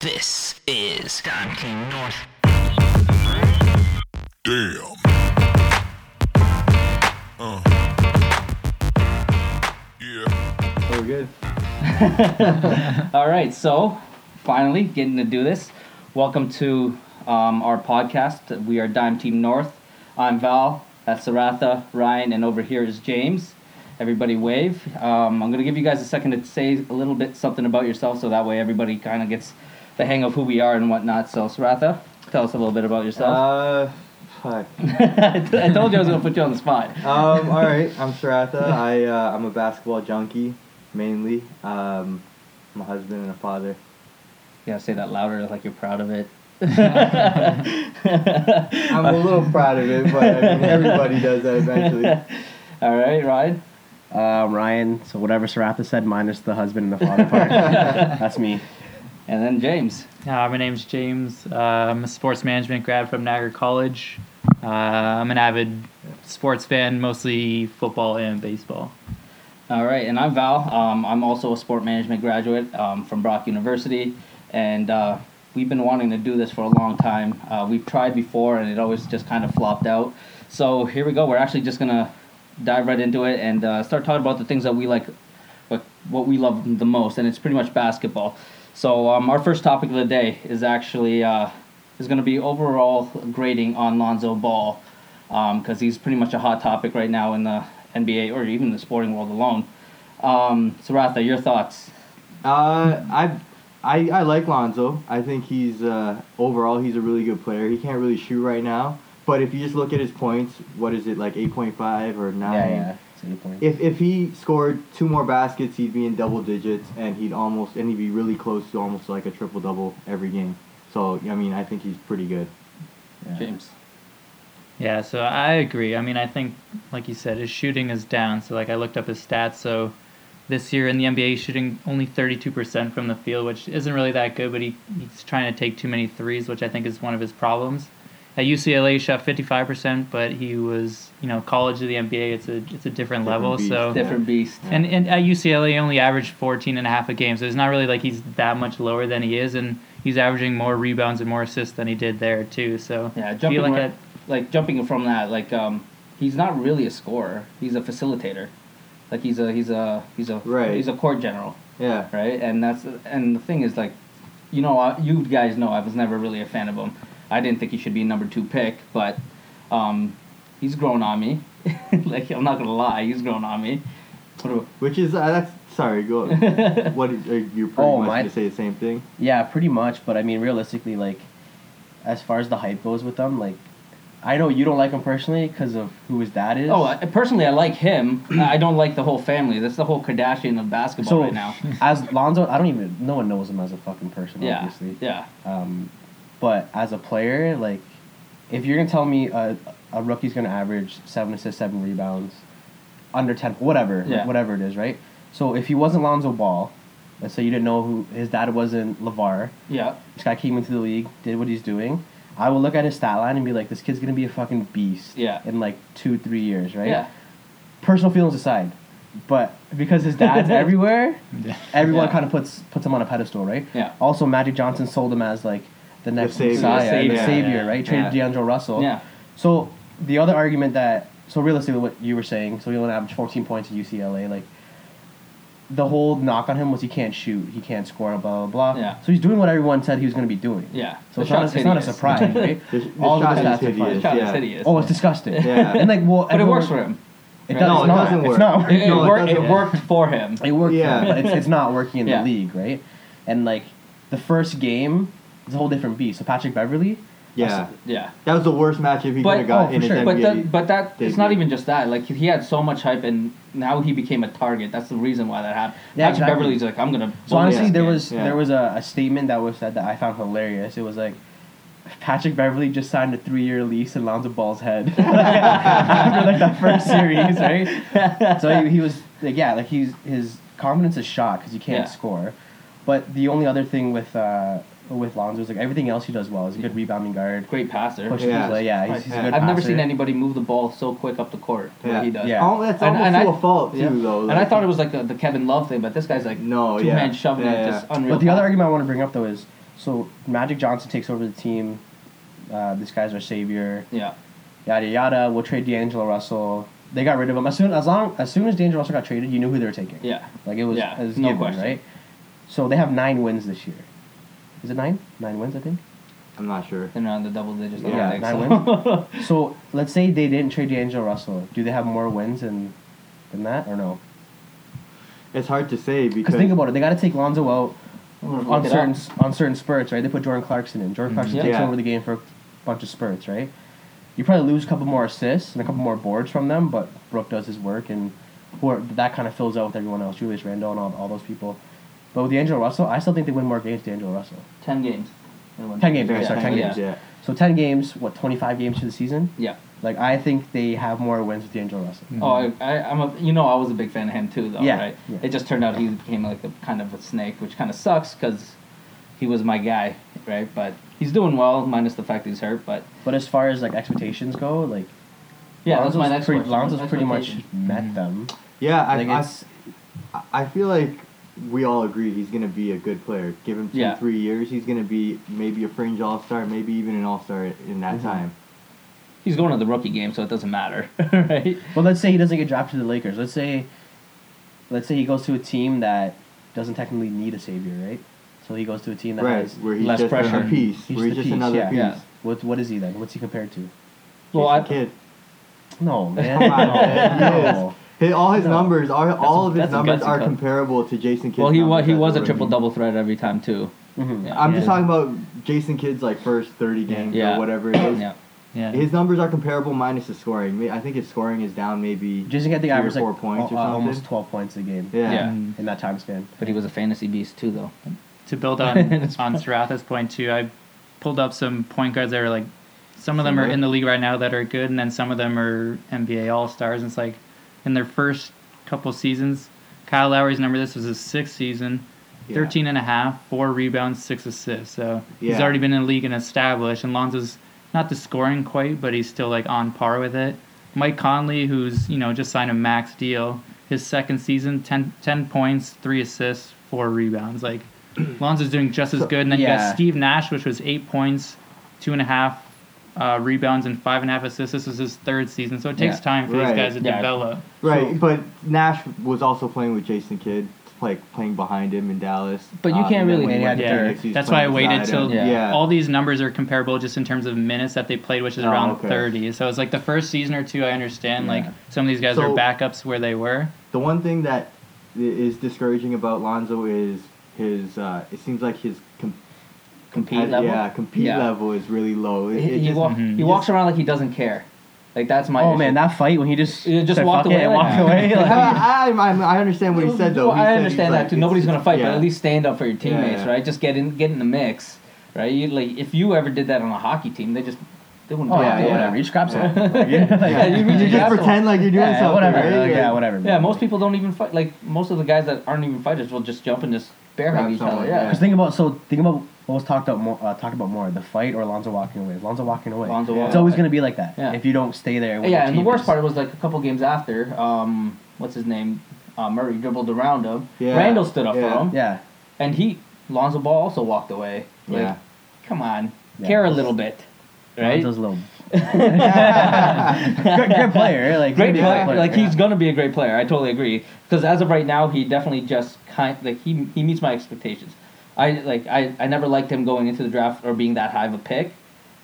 This is Dime Team North. Damn. Uh. Yeah. We're good. All right, so finally getting to do this. Welcome to um, our podcast. We are Dime Team North. I'm Val. That's Saratha, Ryan, and over here is James. Everybody wave. Um, I'm going to give you guys a second to say a little bit something about yourself so that way everybody kind of gets the hang of who we are and whatnot. So, Saratha, tell us a little bit about yourself. Uh, hi. I told you I was going to put you on the spot. Um, all right. I'm Sharatha. I uh, I'm a basketball junkie mainly. Um, I'm a husband and a father. You got to say that louder, like you're proud of it. I'm a little proud of it, but I mean, everybody does that eventually. All right, Ryan. Um, Ryan, so whatever Saratha said, minus the husband and the father part. That's me. And then James. Uh, my name's James. Uh, I'm a sports management grad from Niagara College. Uh, I'm an avid sports fan, mostly football and baseball. All right, and I'm Val. Um, I'm also a sport management graduate um, from Brock University, and uh, we've been wanting to do this for a long time. Uh, we've tried before, and it always just kind of flopped out. So here we go. We're actually just gonna dive right into it and uh, start talking about the things that we like, what we love the most, and it's pretty much basketball. So um, our first topic of the day is actually uh, is going to be overall grading on Lonzo Ball, because he's pretty much a hot topic right now in the NBA or even the sporting world alone. Um, Saratha, your thoughts? Uh, I, I I like Lonzo. I think he's uh, overall he's a really good player. He can't really shoot right now, but if you just look at his points, what is it like eight point five or nine? Yeah, yeah. That's a good point. If if he scored two more baskets, he'd be in double digits, and he'd almost and he'd be really close to almost like a triple double every game. So I mean, I think he's pretty good. James. Yeah, so I agree. I mean, I think, like you said, his shooting is down. So, like, I looked up his stats. So, this year in the NBA, he's shooting only 32% from the field, which isn't really that good, but he, he's trying to take too many threes, which I think is one of his problems. At UCLA, he shot 55%, but he was, you know, college to the NBA, it's a, it's a different, Different level. beast. So, Different beast. And, and at UCLA, he only averaged 14 and a half a game, so it's not really like he's that much lower than he is, and he's averaging more rebounds and more assists than he did there, too. So, Yeah, jumping like right, at, like jumping from that, like um, he's not really a scorer. He's a facilitator. Like he's a he's a he's a Right. he's a court general, Yeah. right? And that's and the thing is like, you know, I- you guys know I was never really a fan of him. I didn't think he should be a number two pick, but um, he's grown on me. like I'm not gonna lie, he's grown on me. What do- Which is uh, that's sorry. Go. what are you pretty Oh, much my- to say the same thing? Yeah, pretty much. But I mean, realistically, like, as far as the hype goes with them, like, I know you don't like him personally because of who his dad is. Oh, I, personally, I like him. I don't like the whole family. That's the whole Kardashian of basketball so right now. as Lonzo, I don't even. No one knows him as a fucking person, Yeah, obviously. yeah, Um, but as a player, like, if you're gonna tell me a, a rookie's gonna average seven assists, seven rebounds, under ten, whatever, Yeah. whatever it is, right? So if he wasn't Lonzo Ball, let's say you didn't know who his dad wasn't Lavar, yeah. this guy came into the league, did what he's doing. I will look at his stat line and be like, this kid's gonna be a fucking beast. Yeah. In like two, three years, right? Yeah. Personal feelings aside, but because his dad's everywhere, everyone Yeah. kind of puts puts him on a pedestal, right? Yeah. Also, Magic Johnson sold him as like the next savior. Messiah, Savior, the savior, yeah, right? Traded yeah. D'Angelo Russell. Yeah. So the other argument that so realistically what you were saying, so he only averaged 14 points at UCLA, like the whole knock on him was he can't shoot, he can't score, blah blah blah. Yeah. So he's doing what everyone said he was going to be doing. Yeah. So The it's not, shot's it's not a surprise, right? The, the All of the stats are fine. hideous. Yeah. Oh, it's disgusting. Yeah. And like, well, But it works for him. It Right? does No, it not. doesn't It's work. not. It, it, No, it worked, it worked for him. It worked, Yeah. yeah. but it's, it's not working in Yeah. the league, right? And like the first game is a whole different beast. So Patrick Beverley, Yeah. Yeah. That was the worst matchup he But- could have got oh, in for his sure. But NBA. that, but that it's not even just that. Like he had so much hype, and now he became a target. That's the reason why that happened. Yeah, Patrick exactly. Beverley's like, I'm gonna. So honestly, there kid. was Yeah. there was a, a statement that was said that I found hilarious. It was like Patrick Beverley just signed a three year lease in Lonzo Ball's head after like that first series, right? So he, he was like, yeah, like he's his confidence is shot because he can't Yeah. score. But the only other thing with uh, with Lonzo is like everything else he does well. He's a good rebounding guard. great passer. Pushes Yeah. play, yeah, he's, he's a good I've never passer. seen anybody move the ball so quick up the court the way Yeah. he does. Yeah. Oh, that's And- almost and to I- a fault too, Yeah. though. And I thought it was like a, the Kevin Love thing, but this guy's like No, two yeah. man shoving Yeah, it, yeah. just unreal. But the other argument I want to bring up though is So Magic Johnson takes over the team. Uh, this guy's our savior. Yeah. Yada yada. We'll trade D'Angelo Russell. They got rid of him as soon as long as soon as D'Angelo Russell got traded. You knew who they were taking. Yeah. Like it was, Yeah, it was no given, question. right? So they have nine wins this year. Is it nine? Nine wins, I think. I'm not sure. They're around the double digits. I Yeah, don't nine think so. So let's say they didn't trade D'Angelo Russell. Do they have more wins than than that or no? It's hard to say because Because think about it. They got to take Lonzo out Look on it certain up. on certain spurts, right? They put Jordan Clarkson in. Jordan mm-hmm. Clarkson Yeah. takes Yeah. over the game for a bunch of spurts, right? You probably lose a couple more assists and a couple more boards from them, but Brook does his work and who are, that kind of fills out with everyone else, Julius Randle and all, all those people. But with D'Angelo Russell, I still think they win more games than D'Angelo Russell. Ten games. 10 games, yeah, sorry, 10 10 games, games. yeah. So 10 games, what, 25 games for the season? Yeah. Like, I think they have more wins with D'Angelo Russell. Mm-hmm. Oh, I, I, I'm a. You know, I was a big fan of him too, though. Yeah, Right. yeah. It just turned out he became like a kind of a snake, which kind of sucks because he was my guy, right? But he's doing well, minus the fact he's hurt. But But as far as like expectations go, like yeah, that's my Lonzo's next pretty, question. Lonzo's pretty much met mm-hmm. them. Yeah, I, Like I, I feel like we all agree he's gonna be a good player. Give him two, Yeah. three years, he's gonna be maybe a fringe all star, maybe even an all star in that Mhm. time. He's going to the rookie game, so it doesn't matter, right? well. Let's say he doesn't get drafted to the Lakers. Let's say, let's say he goes to a team that doesn't technically need a savior, right? So he goes to a team that Right, has where he's less just pressure. a piece. he's where he's just piece, another yeah. piece. Yeah. what what is he then? What's he compared to? Well, Jason I, Kidd. No man, Come on, man. no. His, all his No. numbers, are, all a- of his numbers are cut. comparable to Jason Kidd. well, he was he was a triple double threat every time too. Mhm. Yeah. I'm just talking about Jason Kidd's like first 30 games Yeah. or whatever it is. Yeah. Yeah. His numbers are comparable minus the scoring. I think his scoring is down maybe. Jason Kidd, the Three or average like four points or al- uh, something. almost twelve points a game Yeah. Yeah. In that time span. But he was a fantasy beast too, though. to build on on Saratha's point too, I pulled up some point guards that are like some of them are in the league right now that are good, and then some of them are NBA All Stars. And it's like in their first couple seasons, Kyle Lowry's number this was his sixth season, Yeah. 13 and a half, four rebounds, six assists. So he's already been in the league and established. And Lonzo's not the scoring quite, but he's still like on par with it. Mike Conley, who's you know just signed a max deal, his second season, 10, 10 points, three assists, four rebounds. Like Lonzo's doing just as good. And then you got Steve Nash, which was eight points, two and a half uh, rebounds, and five and a half assists. This was his third season, so it takes Yeah. time for Right. these guys to Yeah. develop. Right, So- but Nash was also playing with Jason Kidd, like playing behind him in Dallas. But you Um, can't and then really- when he Yeah, yeah. Phoenix, That's why I waited till. Yeah. yeah. all these numbers are comparable just in terms of minutes that they played, which is Oh, around okay. 30. So it's like the first season or two, I understand. Yeah. Like some of these guys So- are backups where they were. The one thing that is discouraging about Lonzo is his. Uh, it seems like his com- Compete compet- level? Yeah, compete Yeah. level is really low. It, He, it he, just- wa- Mhm. he walks around like he doesn't care. Like that's my. oh issue. man, that fight when he just He just walked away like walked away. Like, I, I, I, I understand what he said though. He I said he's understand like, that too. Nobody's gonna fight, yeah. but at least stand up for your teammates, yeah. right? Just get in, get in the mix, right? You like if you ever did that on a hockey team, they just they wouldn't. oh fight yeah, you. yeah, whatever. You scrap Yeah. someone. Like, yeah, like, Yeah, you You just pretend like you're doing yeah, something. whatever. right? like, yeah, whatever. Yeah, most people don't even fight. Like most of the guys that aren't even fighters will just jump and just bear hug each other. yeah. Because think about so think about what was talked about more. Uh, talked about more the fight or Lonzo walking away. Lonzo walking away. Lonzo Yeah. It's always gonna be like that Yeah. if you don't stay there. With Yeah, your and the worst part was like a couple games after, um, what's his name? Uh, Murray dribbled around him. Yeah. Randle stood up Yeah. for him, Yeah, and he Lonzo Ball also walked away. Like, Yeah. come on, Yeah. care a little bit, right? Lonzo's a little good, good player. Like great good player. Like yeah. he's gonna be a great player. I totally agree. Because as of right now, he definitely just kind like he he meets my expectations. I like I, I never liked him going into the draft or being that high of a pick,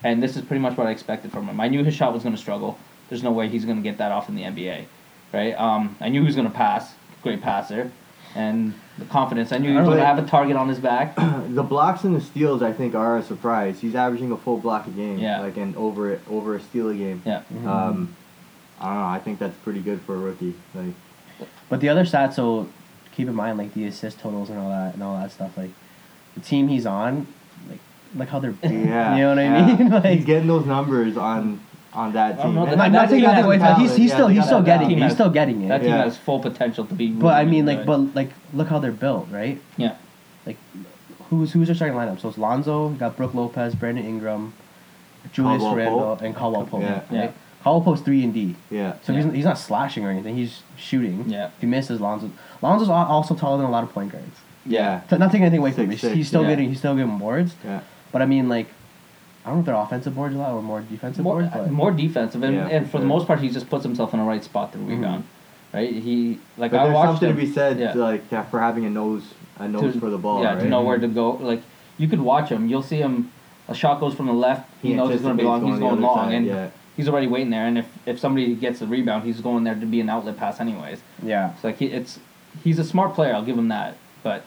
and this is pretty much what I expected from him. I knew his shot was gonna struggle. There's no way he's gonna get that off in the NBA, right? Um, I knew he was gonna pass. Great passer, and the confidence. I knew he was gonna have a target on his back. the blocks and the steals, I think, are a surprise. He's averaging a full block a game, Yeah. like and over over a steal a game. Yeah. Mhm. Um, I don't know. I think that's pretty good for a rookie. Like, But the other stats, so keep in mind, like the assist totals and all that and all that stuff. Like the team he's on, like like how they're, yeah, you know what I mean? like, he's getting those numbers on on that team. know, And that- not, I not that taking team away from him. He's, he's yeah, still they still getting talent. it. He's still getting it. That team Yeah. has full potential to be. But I mean, like, good. but like, look how they're built, right? yeah, Like, who's who's their starting lineup? So it's Lonzo, got Brook Lopez, Brandon Ingram, Julius Caldwell Randle, and Caldwell Pope. Yeah. Right? Yeah. Caldwell Pope's three and D. Yeah, So Yeah. he's, he's not slashing or anything. He's shooting. Yeah. If he misses, Lonzo. Lonzo's al- also taller than a lot of point guards. Yeah. So not taking anything away from him. Six, He's, six, he's still yeah. getting he's still getting boards. Yeah. But I mean, like, I don't know if they're offensive boards a lot or more defensive more, boards. But more defensive, and, Yeah, and for for the most part, he just puts himself in the right spot to mm-hmm. rebound. Right? He like But I there's watched something him, to be said yeah. like yeah, for having a nose a nose to- for the ball. Yeah, right? to know where to mm-hmm. go. Like you could watch him. You'll see him. A shot goes from the left. He, knows he's going to be long. He's going long, side, and yeah. he's already waiting there. And if, if somebody gets a rebound, he's going there to be an outlet pass anyways. yeah, It's like he, it's he's a smart player. I'll give him that. But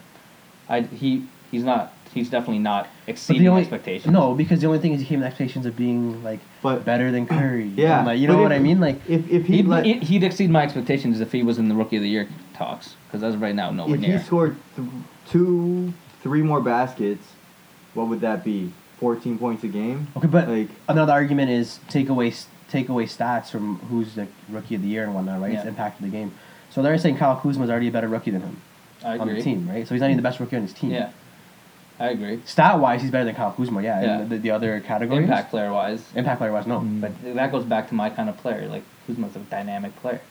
I he he's not. He's definitely not exceeding only expectations. no, because the only thing is he came with expectations of being like But better than Curry. Yeah, like, you but know if- what I mean? Like, if if he He'd, let, he'd, he'd exceed my expectations if he was in the rookie of the year talks. Because as of right now, nowhere if he near. scored th- two three more baskets, what would that be? Fourteen points a game. okay, but Like another argument is take away take away stats from who's the rookie of the year and whatnot, right? It's Yeah. impact of the game. So they're saying Kyle Kuzma is already a better rookie than him I on agree. the team, right? So he's not even the best rookie on his team. Yeah, I agree. Stat wise, he's better than Kyle Kuzma. Yeah. Yeah. And the, the other categories. Impact player wise, Impact player wise, no. Mm. But But that goes back to my kind of player. Like Kuzma's a dynamic player,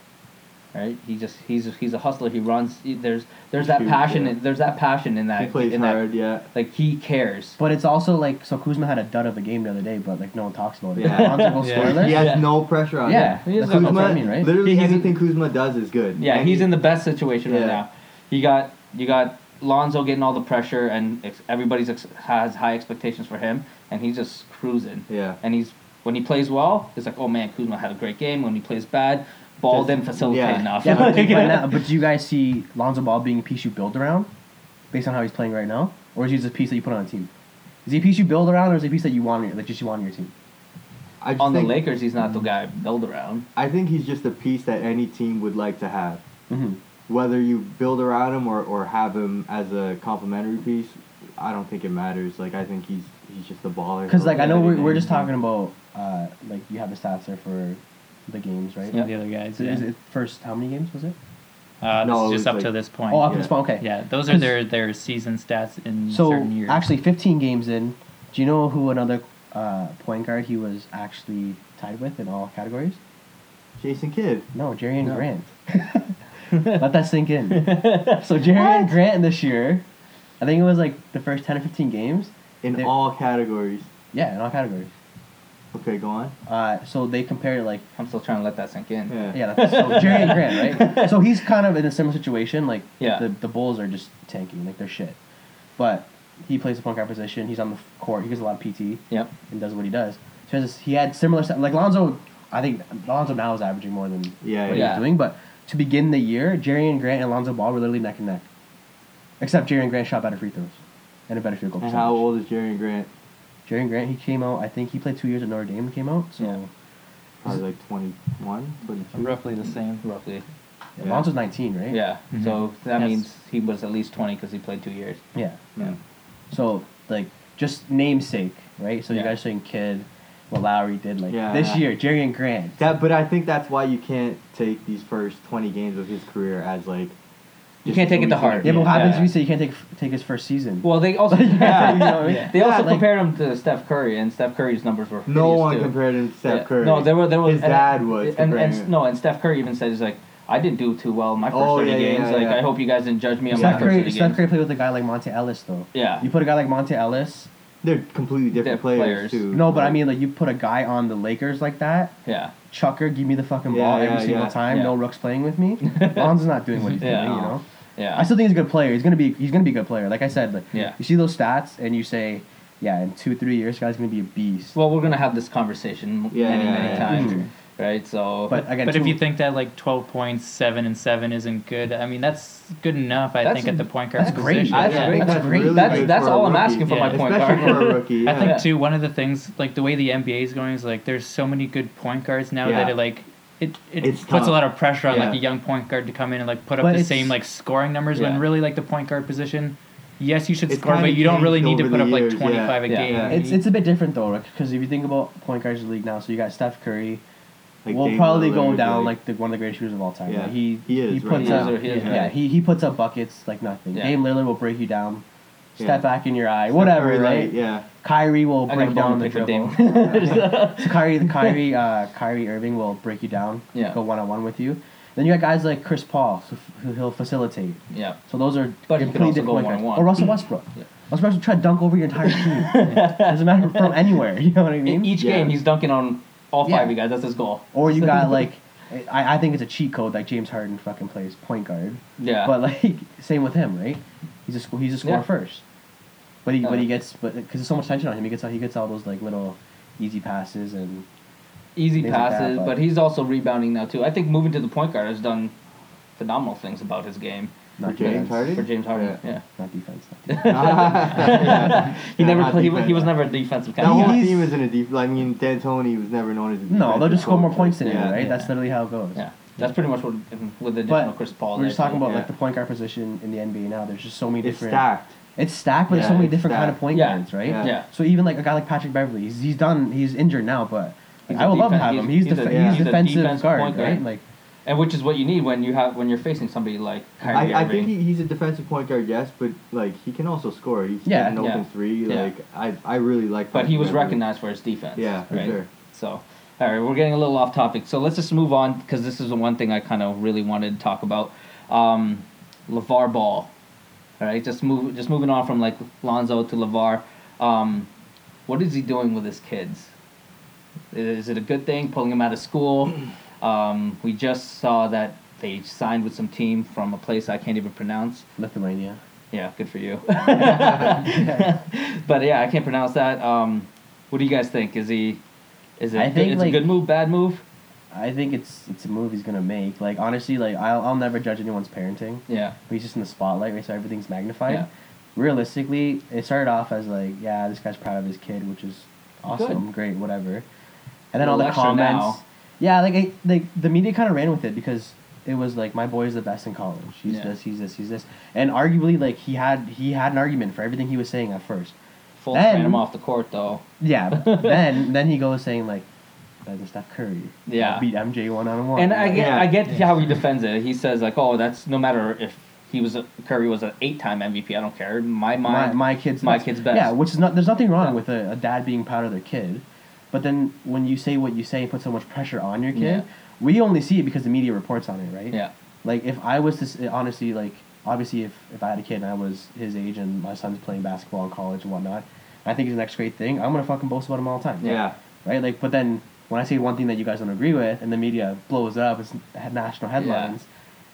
right? He just he's he's a hustler. He runs. He, there's there's that Shoot, passion. yeah. in- There's that passion in that. he plays in hard, That, yeah. like he cares. but it's also like so Kuzma had a dud of a game the other day, but like no one talks about it. Yeah. Lonzo goes Yeah. He has Yeah. no pressure on Yeah, him. he has that's no what I Kuzma, mean, right? literally He's- anything Kuzma does is good. Yeah, And he's he- in the best situation right now. You got you got Lonzo getting all the pressure, and ex- everybody's ex- has high expectations for him, and he's just cruising. Yeah. And he's when he plays well, it's like, oh man, Kuzma had a great game. When he plays bad, ball Just- didn't facilitate yeah. enough. Yeah, but, but, now, but do you guys see Lonzo Ball being a piece you build around, based on how he's playing right now, or is he just a piece that you put on a team? Is he a piece you build around, or is he a piece that you want, on your- like just you want on your team? I just on the Lakers, he's not the guy to build around. I think he's just a piece that any team would like to have. Mm-hmm. Whether you build around him or, or have him as a complementary piece, I don't think it matters. Like I think he's he's just a baller. Because like I know we're, we're just talking about uh, like you have the stats there for the games, right? Some of the other guys. So Yeah. Is it first how many games was it? Uh, No, it is was just up like- to this point. Oh, up Yeah. to this point. Okay. Yeah, those are their their season stats in So certain years. actually, 15 games in, do you know who another uh, point guard he was actually tied with in all categories? Jason Kidd. No, Jerry and No. Grant. Let that sink in. So Jerian Grant this year, I think it was like the first 10 or 15 games. in They- all categories. Yeah, in all categories. Okay, go on. Uh, so they compared like I'm still trying to let that sink in. Yeah. yeah, that's, so Jerian Grant, right? So he's kind of in a similar situation. Like Yeah. the the Bulls are just tanking, like they're shit. But he plays the point guard position. He's on the court. He gets a lot of PT Yep. and does what he does. So he, has this- he had similar sta- like Lonzo. I think Lonzo now is averaging more than Yeah, what yeah. he's doing. But to begin the year, Jerian Grant and Lonzo Ball were literally neck and neck. Except Jerian Grant shot better free throws and a better field goal And percentage. how old is Jerian Grant? Jerian Grant, he came out. I think he played two years at Notre Dame. and Came out. So Yeah. Probably like 21, 22. roughly the same. Roughly. yeah. Lonzo's 19, right? Yeah. Mhm. So that Yes. means he was at least 20 because he played two years. Yeah. Yeah. So like just namesake, right? So you Yeah. guys saying kid, what Lowry did like Yeah. this year, Jerian Grant. That, but I think that's why you can't take these first 20 games of his career as like. You can't take it to heart. Yeah, but what happens Yeah. if you say you can't take take his first season? Well, they also You know what I yeah. mean? they also Yeah, like- compared him to Steph Curry, and Steph Curry's numbers were No one too. compared him to Steph Yeah. Curry. No, there were there was His and- dad was and, comparing and, no, and Steph Curry even said he's like, I didn't do too well in my first Oh, thirty yeah, yeah, games. yeah, like yeah. I hope you guys didn't judge me on Steph my first Curry, thirty Steph games. Curry played with a guy like Monta Ellis though. Yeah. You put a guy like Monta Ellis. They're completely different Different players, players. too. No, but I mean like you put a guy on the Lakers like that. Yeah. Chucker, give me the fucking Yeah, ball yeah, every single yeah. time. Yeah. No rooks playing with me. Lonzo's not doing what he's Yeah. doing. You know. Yeah. I still think he's a good player. He's gonna be he's gonna be a good player. Like I said, like Yeah. you see those stats and you say, yeah, in two three years, guy's gonna be a beast. well, we're gonna have this conversation Yeah, many yeah, many yeah. times, Mhm. Right? So, But again, But two- if you think that like 12 points, 7 and 7 isn't good, I mean, that's good enough, I think, at the point guard that's great. position. That's Yeah. think That's that's great. really That's- good that's for a all I'm asking for my point Especially guard. for a rookie. I think too one of the things like the way the NBA is going is like there's so many good point guards now Yeah. that it like it, it It's puts tough. a lot of pressure on like a young point guard to come in and like put up But the same like scoring numbers Yeah. when really like the point guard position yes you should It's score but you don't really need to put up the like years, yeah. 25 a Yeah. game. Yeah. It's it's a bit different though, because if you think about point guards in the league now, so you got Steph Curry, Like will Dame probably go Lillard, down like the, one of the greatest shooters of all time. Yeah, Like, he he is, he right puts now. up He is, he is, yeah right. he he puts up buckets like nothing. Yeah. Dame Lillard will break you down, Yeah. step back in your eye, Steph whatever, Curry, right? yeah. Kyrie will I break got a down bone the pick with dribble. Dame. so Kyrie, Kyrie, uh, Kyrie Irving will break you down, Yeah. go one on one with you. Then you got guys like Chris Paul, so f- who he'll facilitate. Yeah. So those are But he can completely also different go point guards. one-on-one. Or Russell Westbrook. Yeah. Russell Westbrook try to dunk over your entire team. Doesn't matter from anywhere. You know what I mean? In each Yeah. game, he's dunking on all five Yeah. of you guys. That's his goal. Or you got like, I, I think it's a cheat code like James Harden fucking plays point guard. Yeah. But like same with him, right? He's a sc- he's a scorer Yeah. first. But he but he gets but because there's so much tension on him, he gets all he gets all those like little easy passes and easy things like that, passes, but- but he's also rebounding now too. I think moving to the point guard has done phenomenal things about his game not For James defense. Harden? for James Harden. Yeah. Yeah, Not defense. Not defense. he Yeah, never not played. He, was- defense. he was never a defensive That kind whole guy. He's- team isn't a deep. I mean, D'Antoni was never known as a no, they'll just score more points than you, Yeah. right? That's literally how it goes. Yeah, that's pretty much what with the additional But Chris Paul. we're there, just talking too. about like the point guard position in the NBA now. There's just so many different. It's different. stacked. It's stacked, but there's so many it's different kind of stacked. point Yeah. guards, right? Yeah. Yeah. So even like a guy like Patrick Beverley, he's, he's done. He's injured now, but He's I a would love to have him. He's, he's def- a- he's he's defensive guard, guard. right? Like and which is what you need when you have when you're facing somebody like Kyrie I, I think he, he's a defensive point guard, yes, but like he can also score. He's Yeah. an open Yeah. three. Like I, I really like. but he was Beverley. recognized for his defense. Yeah, for right? sure. So, all right, we're getting a little off topic. So let's just move on because this is the one thing I kind of really wanted to talk about. Um, Lavar Ball. All right, just move, just moving on from like Lonzo to Lavar. Um, what is he doing with his kids? Is it a good thing pulling him out of school? Um, we just saw that they signed with some team from a place I can't even pronounce. Lithuania. Yeah, good for you. but yeah, I can't pronounce that. Um, what do you guys think? Is he? Is it? I think, it's like- a good move, bad move? I think it's it's a move he's gonna make. Like honestly, like I'll I'll never judge anyone's parenting. Yeah, But he's just in the spotlight, right? So everything's magnified. Yeah. Realistically, it started off as like, yeah, this guy's proud of his kid, which is awesome, great, whatever. And then all the comments. now. Yeah, like I, like the media kind of ran with it because it was like my boy is the best in college. He's Yeah. this, he's this, he's this, and arguably like he had he had an argument for everything he was saying at first. Full Then- ran him off the court though. Yeah, then then he goes saying like, "Better than Steph Curry." Yeah. beat MJ one on one. And I get, Yeah. I get how he defends it. He says like, oh, that's no matter if he was a, Curry was an eight-time MVP. I don't care. My my mind, my kid's my kid's best. Yeah, which is not. There's nothing wrong Yeah. with a, a dad being proud of their kid, but then when you say what you say and put so much pressure on your kid, Yeah. we only see it because the media reports on it, right? yeah, Like if I was to honestly like obviously if if I had a kid and I was his age and my son's playing basketball in college and whatnot, I think he's the next great thing. I'm gonna fucking boast about him all the time. Yeah. Right. Like, but then when I say one thing that you guys don't agree with and the media blows it up, it's national headlines.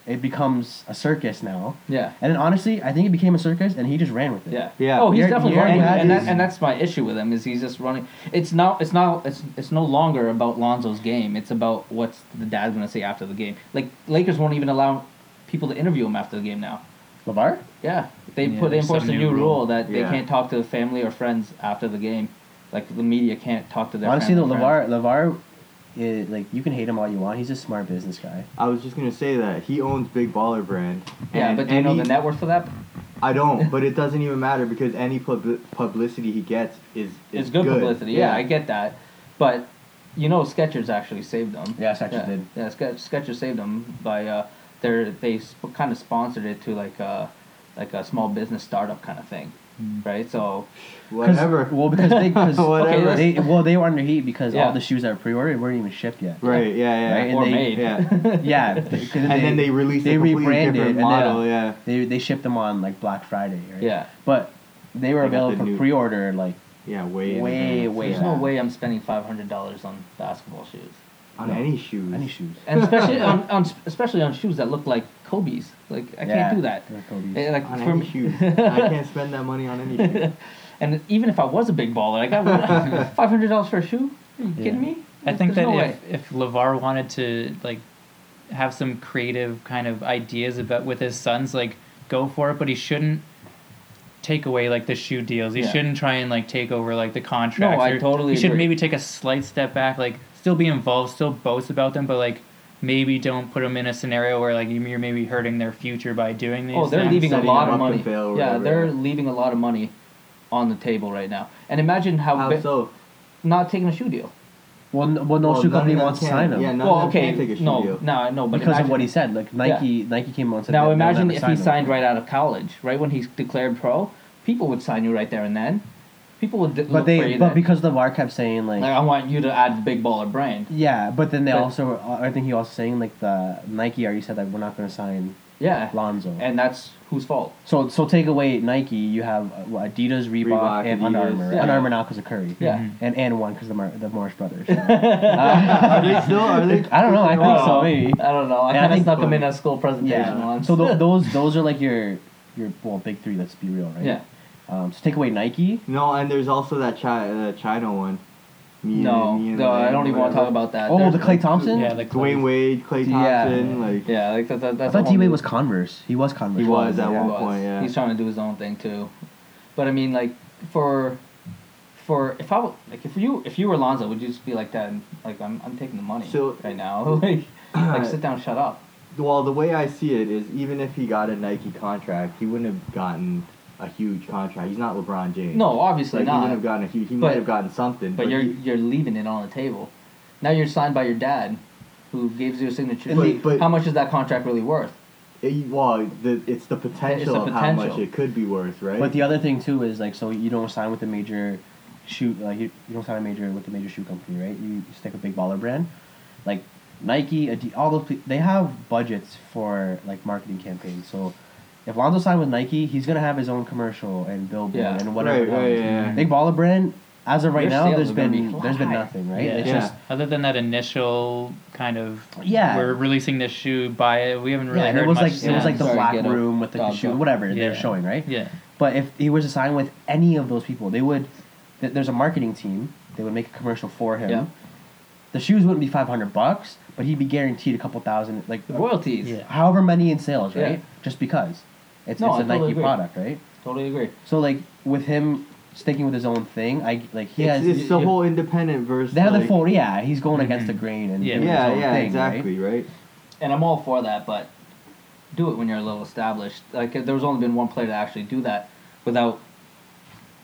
It becomes a circus now. yeah. And then honestly, I think it became a circus, and he just ran with it. Yeah. Yeah. Oh, he's You're- definitely you're running, glad and, that, and that's my issue with him is he's just running. It's not. It's not. It's it's no longer about Lonzo's game. It's about what's the dad's gonna say after the game. Like Lakers won't even allow people to interview him after the game now. Lavar. Yeah, they Yeah, put there's enforced a new new rule rule. that they can't talk to family or friends after the game. Like the media can't talk to their. Honestly, though, family or Lavar, Lavar, is, like you can hate him all you want. He's a smart business guy. I was just gonna say that he owns Big Baller Brand. friends. Yeah, but do you know the net worth for that? I don't, but it doesn't even matter because any pub- publicity he gets is, is It's good, publicity. Yeah. I get that, but you know, Skechers actually saved them. Yeah, Skechers yeah. did. Yeah, Ske- Skechers saved them by uh, their they sp- kind of sponsored it to like a like a small business startup kind of thing, right? So Whatever. Well, because they, cause, Whatever. okay, they, well, they were under heat because Yeah. all the shoes that were pre-ordered weren't even shipped yet. Right. Yeah. Yeah. Right, and or they- made. Yeah. Yeah, th- and then they released they a completely rebranded different and then- model. yeah. they they shipped them on like Black Friday, right? yeah. But they were They got available the for new- pre-order like Yeah. Way. in Way, advance, way yeah. There's no way I'm spending five hundred dollars on basketball shoes, on any shoes. any shoes. and especially on, on especially on shoes that look like Kobe's. Like I Yeah, can't do that. Kobe's. Eh, Like On for any me- shoes. I can't spend that money on any shoes. And even if I was a big baller, I got five hundred dollars for a shoe. Are you Yeah. kidding me? I think There's that no if, way. if Lavar wanted to like have some creative kind of ideas about with his sons, like go for it, but he shouldn't take away like the shoe deals. He Yeah. shouldn't try and like take over like the contracts. I or- totally He should maybe take a slight step back, like still be involved, still boast about them, but like maybe don't put them in a scenario where like you're maybe hurting their future by doing these. Oh, they're things. leaving a lot of money. fail yeah, whatever, they're leaving a lot of money on the table right now. And imagine how, How bi- so? not taking a shoe deal. Well, n- well, no Well, shoe company wants to sign him Yeah, well, okay, can take a shoe no, deal. no, I but because imagine, of what he said. Like Nike, Nike came on and said Now imagine if sign he him. signed right out of college, right when he declared pro, people would sign you right there and then. People would d- But look for they you but then. because Lavar kept saying like I want you to add big baller brand. Yeah, but then they But- also, I think he also saying like the Nike already said that we're not going to sign Yeah, Lonzo. and that's whose fault. so so take away Nike, you have uh, what, Adidas, Reebok, Reebok, and Under Adidas. Armour. Yeah. Under Armour now because of Curry. Yeah. Mhm. And and one because the Mar- the Morris brothers. Are they still? Are they? I don't know. I think Oh, so. Maybe. I don't know. I kind of think- snuck them in a school presentation Yeah. once. So th- those those are like your your well big three. Let's be real, right? yeah. Um, so take away Nike. No, and there's also that China, uh, China one. Me and- No, me and no, I don't even want to talk about that. Oh, There's- the Klay Thompson. Yeah, the Dwyane Wade, Klay Yeah. Thompson, like Yeah, like that, that, I that's thought a whole T Wade was Converse. He was Converse. He was at He one was. point, yeah. He's trying to do his own thing too. But I mean, like for for if I w- like if you if you were Lonzo, would you just be like that? And, like I'm I'm taking the money So- right now. like like sit down, shut up. Well, the way I see it is, even if he got a Nike contract, he wouldn't have gotten a huge contract. He's not LeBron James. No, obviously like, he wouldn't have gotten a huge. He But- might have gotten something. But you're he- you're leaving it on the table. Now you're signed by your dad, who gives you a signature. And they- but- how much is that contract really worth? it- well, the, it's the potential the of how much it could be worth, right? But the other thing too is like so you don't sign with a major shoe like you, you don't sign a major with a major shoe company, right? You, you stick a big baller brand, like Nike, Adi- all those pe- they have budgets for like marketing campaigns. So if Lonzo signed with Nike, he's gonna have his own commercial and billboard Yeah. and whatever. Right, right, else. yeah, yeah. Big baller brand. As of right Their now, sales there's been be there's been nothing, right? Yeah. It's Yeah. just Other than that initial kind of Yeah. we're releasing this shoe, buy it. We haven't really yeah, heard it was much like it was like the Sorry, black room with the dog shoe, talk. whatever Yeah. they're showing, right? yeah. But if he was to sign with any of those people, they would. th- There's a marketing team. They would make a commercial for him. Yeah. The shoes wouldn't be five hundred bucks, but he'd be guaranteed a couple thousand, like The royalties. Yeah. however many in sales, right? Yeah. Just because it's, No, it's I a totally Nike agree. product, right? Totally agree. So like with him sticking with his own thing, I like he it's, has. it's the you- whole independent versus. they have the like, full, yeah. He's going Mhm. against the grain and Yeah. doing his Yeah, own yeah, thing, exactly, right? And I'm all for that, but do it when you're a little established. Like there's only been one player to actually do that without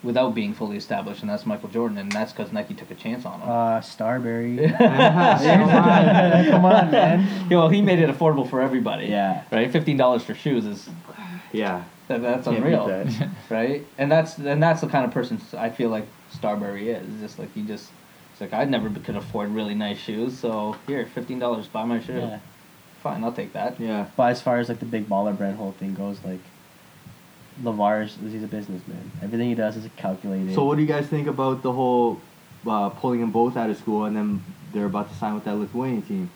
without being fully established, and that's Michael Jordan, and that's because Nike took a chance on him. Uh, Starbury. Yeah. Come on, man. Yeah, well, he made it affordable for everybody. Yeah. Right. Fifteen dollars for shoes is Yeah. that, that's Can't beat unreal. that. right? And that's and that's the kind of person I feel like Starbury is. It's just like he just. It's like I never could afford really nice shoes, so here, fifteen dollars, buy my shoe. Yeah. Fine, I'll take that. Yeah. But as far as like the big baller brand whole thing goes, like Lavar's he's a businessman. Everything he does is calculated. So what do you guys think about the whole uh, pulling them both out of school and then they're about to sign with that Lithuanian team?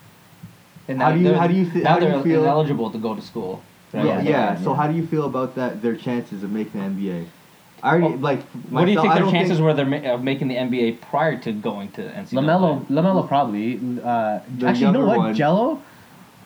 And How now do you- they're- how do you fe- now how do you they're feel- ineligible to go to school. Right? Yeah. Yeah. So how do you feel about that? Their chances of making the NBA. I already Oh, like. What do you think I their chances think- were they're ma- of making the NBA prior to going to NCAA? Lamelo, Lamelo probably. Uh, actually, you know what? one. Jello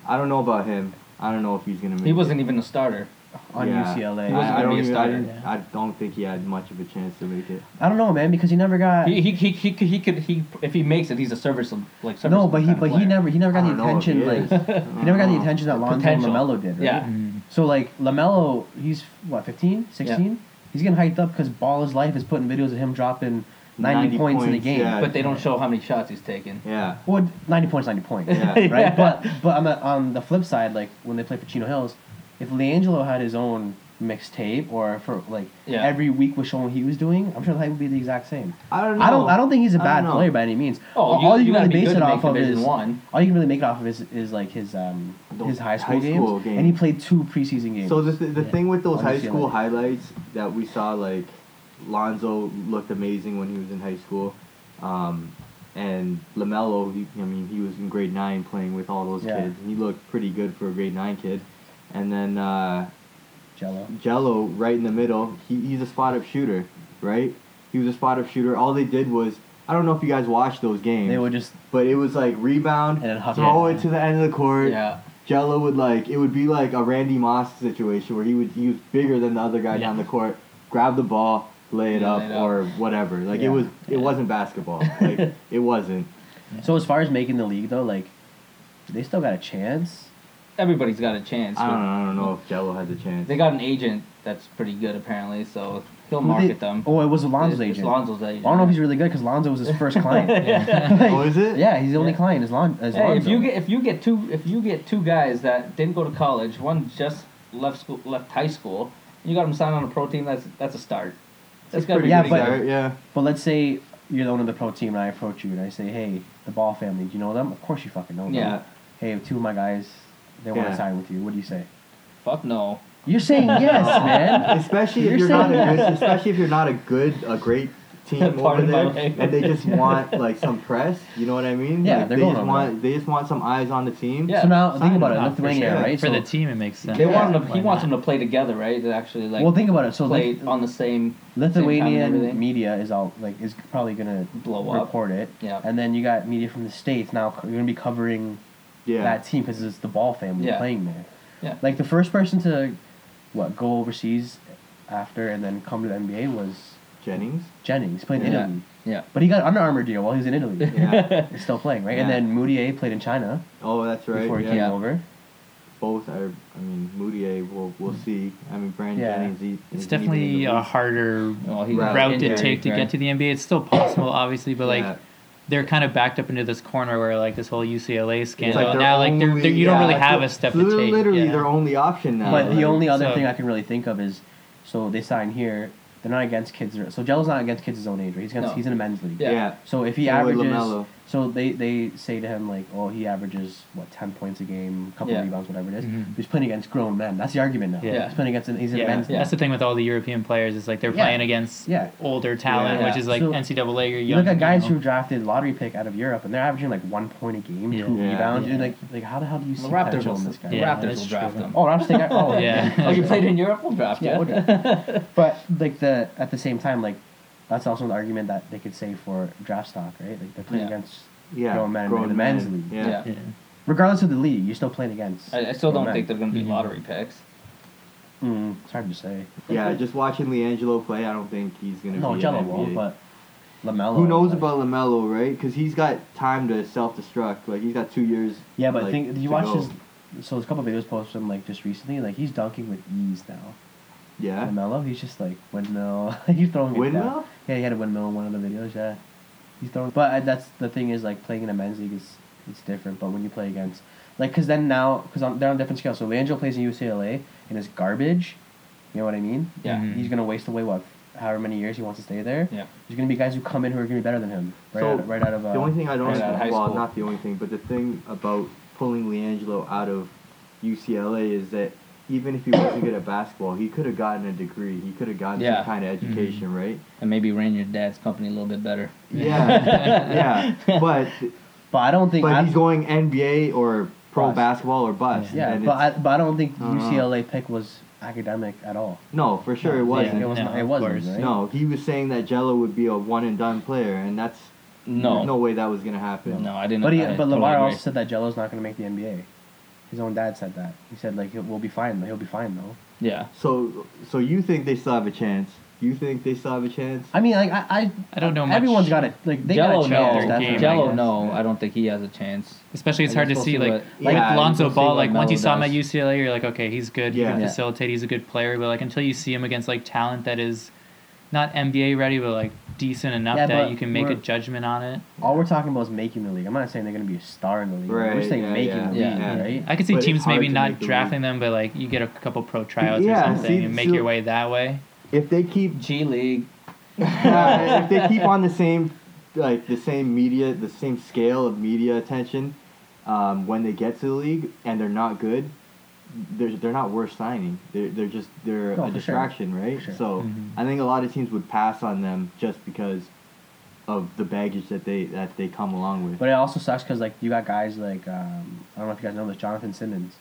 I don't know about him. I don't know if he's gonna make. He wasn't even a starter. on Yeah. UCLA. He wasn't I, I gonna don't be a even. I, starter. didn't, I don't think he had much of a chance to make it. I don't know, man, because he never got. He, he, he, he, could- he could he if he makes it, he's a serviceable like no, but he kind of but he never he never got the don't know if attention like he never got the attention that Lonzo and Lamelo did, right? Yeah. Mm. So like Lamelo, he's what 15, 16? He's getting hyped up because Ballislife is putting videos of him dropping 90, 90 points, in a game. yeah. But they don't show how many shots he's taken. Yeah. Well, 90 points, 90 points. Yeah. right? Yeah. But but on the, on the flip side, like when they play for Chino Hills, if LiAngelo had his own mixtape or for like Yeah. every week was showing what he was doing, I'm sure the hype would be the exact same. I don't know. I don't I don't think he's a bad player by any means. Oh, all, you, all you, you can gotta really be base good it off of Division is one. all you can really make it off of is, is like his um The his high school, high games, school games. and he played two preseason games. So the th- the Yeah. thing with those high school highlights that we saw, like Lonzo looked amazing when he was in high school, um, and Lamelo, he, I mean, he was in grade nine playing with all those Yeah. kids. He looked pretty good for a grade nine kid, and then uh, Jello. Jello right in the middle. He, he's a spot up shooter, right? He was a spot up shooter. All they did was I don't know if you guys watched those games, They would just but it was like rebound, And then throw it. it to the end of the court. Yeah. Jello would like it would be like a Randy Moss situation where he would he was bigger than the other guy Yeah. down the court, grab the ball, lay it Yeah, up lay it up. or whatever. Like Yeah. it was it wasn't basketball. Like it wasn't. So as far as making the league though, like they still got a chance. Everybody's got a chance. I don't know. I don't know if Jello has a chance. They got an agent that's pretty good apparently, so he'll Who market they- them. Oh, it was Alonzo's It's- agent. It's Lonzo's agent. I don't know if he's really good because Lonzo was his first client. oh, is it? yeah, he's the only Yeah. client. Is Lon? Is Hey, if you get if you get two if you get two guys that didn't go to college, one just left school left high school, you got them signed on a pro team. That's that's a start. That's gotta Pretty be Yeah, good but- start, yeah. But let's say you're the owner of the pro team, and I approach you and I say, "Hey, the Ball family, do you know them? Of course you fucking know them. Yeah. Hey, two of my guys, they want Yeah. to sign with you. What do you say? Fuck no. You're saying yes, man. Especially You're if you're not a good, especially if you're not a good, a great team Part over of my there, life. and they just want like some press. You know what I mean? Yeah, like, they're they going just over want they just want some eyes on the team. Yeah. So now think Sign about them. it, Not for Lithuania, sure. right? For so, the team, it makes sense. They want him to, Why he wants not? them to play together, right? To actually like well, think about it. So play Lith- on the same Same time and Lithuanian everything. media is all like is probably gonna blow up. report it, Yeah. and then you got media from the states now. co- You're gonna be covering Yeah. that team because it's the Ball family Yeah. playing there. Yeah. Like the first person to what go overseas after and then come to the NBA was Jennings. Jennings. He played in Yeah. Italy, Yeah. but he got an Under Armour deal while he was in Italy. Yeah. He's still playing, right? And Yeah. then Mudiay played in China Oh, that's right. before he yeah. came Yeah. over. Both are. I mean, Mudiay. We'll we'll mm. see. I mean, Brandon Yeah. Jennings. He, It's isn't even in definitely a harder Well, Route route to take to right? get to the NBA. It's still possible, obviously, but like Yeah. They're kind of backed up into this corner where like this whole UCLA It's scandal. their now, like they're, they're, you don't really have a step it's to take. Literally yeah. their only option now. But the only other so- thing I can really think of is, so they sign here. They're not against kids. So Jello's not against kids his own age. Right? He's against, No. he's in a men's league. Yeah. Yeah. So if he Same with averages, LaMelo. So they they say to him like, oh, he averages what ten points a game, a couple Yeah. rebounds, whatever it is. Mhm. He's playing against grown men. That's the argument now. Yeah. He's playing against. He's in a Yeah, men's league. that's the thing with all the European players is like they're Yeah. playing against Yeah. older talent, Yeah. which is like So, NCAA or young. You look at guys you who know. drafted lottery pick out of Europe, and they're averaging like one point a game, Yeah. two Yeah. rebounds. Yeah. You're like, like how the hell do you see The Raptors potential will, in this guy? the Yeah, Raptors that's will draft true. him. Oh, Raptors take. Oh, Yeah. oh, you played in Europe? We'll draft you. Yeah, we'll But like the at the same time, like that's also an argument that they could say for draft stock, right? Like they're playing Yeah. against Yeah. grown men in grown the men's men. league. Yeah. Yeah. Yeah. regardless of the league, you're still playing against. I, I still don't think they're going to be Mhm. lottery picks. Mm, it's hard to say. Yeah, just watching LiAngelo play, I don't think he's gonna No, be Jello an won't, but Lamelo. Who knows like- about Lamelo, right? Because he's got time to self-destruct. Like he's got two years. Yeah, but like, think did you watch go. his? So there's a couple videos posted him like just recently. Like he's dunking with ease now. Yeah. Lamelo, he's just like windmill. he's throwing Windmill? Yeah, he had a windmill in one of the videos. Yeah, he's throwing. But uh, that's the thing is like playing in a men's league is it's different. But when you play against like, cause then now because they're on different scales. So LiAngelo plays in UCLA and is garbage. You know what I mean? Yeah. Mhm. He's gonna waste away what, however many years he wants to stay there. Yeah. There's gonna be guys who come in who are gonna be better than him. Right, So, out, right out of. Uh, the only thing I don't right out of well, school. not the only thing, but the thing about pulling LiAngelo out of UCLA is that even if he wasn't good at basketball, he could have gotten a degree. He could have gotten Yeah. some kind of mm-hmm. education, right? And maybe ran your dad's company a little bit better. Yeah, yeah. But But I don't think. but I, he's going NBA or pro Bust. basketball or bust. Yeah, and but I, but I don't think uh-huh. I. UCLA pick was academic at all. no, for sure it wasn't. it was No, not, it wasn't. Right? No, he was saying that Jello would be a one and done player, and that's No. no way that was gonna happen. No, I didn't. But he, I but totally Lamar agree. also said that Jello's not going to make the NBA. His own dad said that. He said like he'll, we'll be fine. He'll be fine though. Yeah. So, so you think they still have a chance? You think they still have a chance? I mean, like I, I, I don't know much. Everyone's got it. Like they Jello, got a no. chance. Their game, what I no. I don't think he has a chance. Especially it's I hard to see see like what- like Yeah, Lonzo Ball. what Like once you Melo saw him at. UCLA, you're like, okay, he's good. He can Yeah. facilitate. He's a good player. But like until you see him against like talent that is not NBA ready, but like decent enough Yeah, that you can make a judgment on it. All we're talking about is making the league. I'm not saying they're going to be a star in the league. we're saying yeah, making yeah, the league, Yeah. right? I could see But teams maybe not make the drafting them, but like you get a couple pro tryouts Yeah, or something see, and make so- your way that way. If they keep G League. yeah, if they keep on the same like the same media, the same scale of media attention, um, when they get to the league and they're not good, they're they're not worth signing. They're they're just they're No, a for sure. distraction, right? Sure. So Mhm. I think a lot of teams would pass on them just because of the baggage that they that they come along with. But it also sucks because like you got guys like um, I don't know if you guys know this Jonathan Simmons.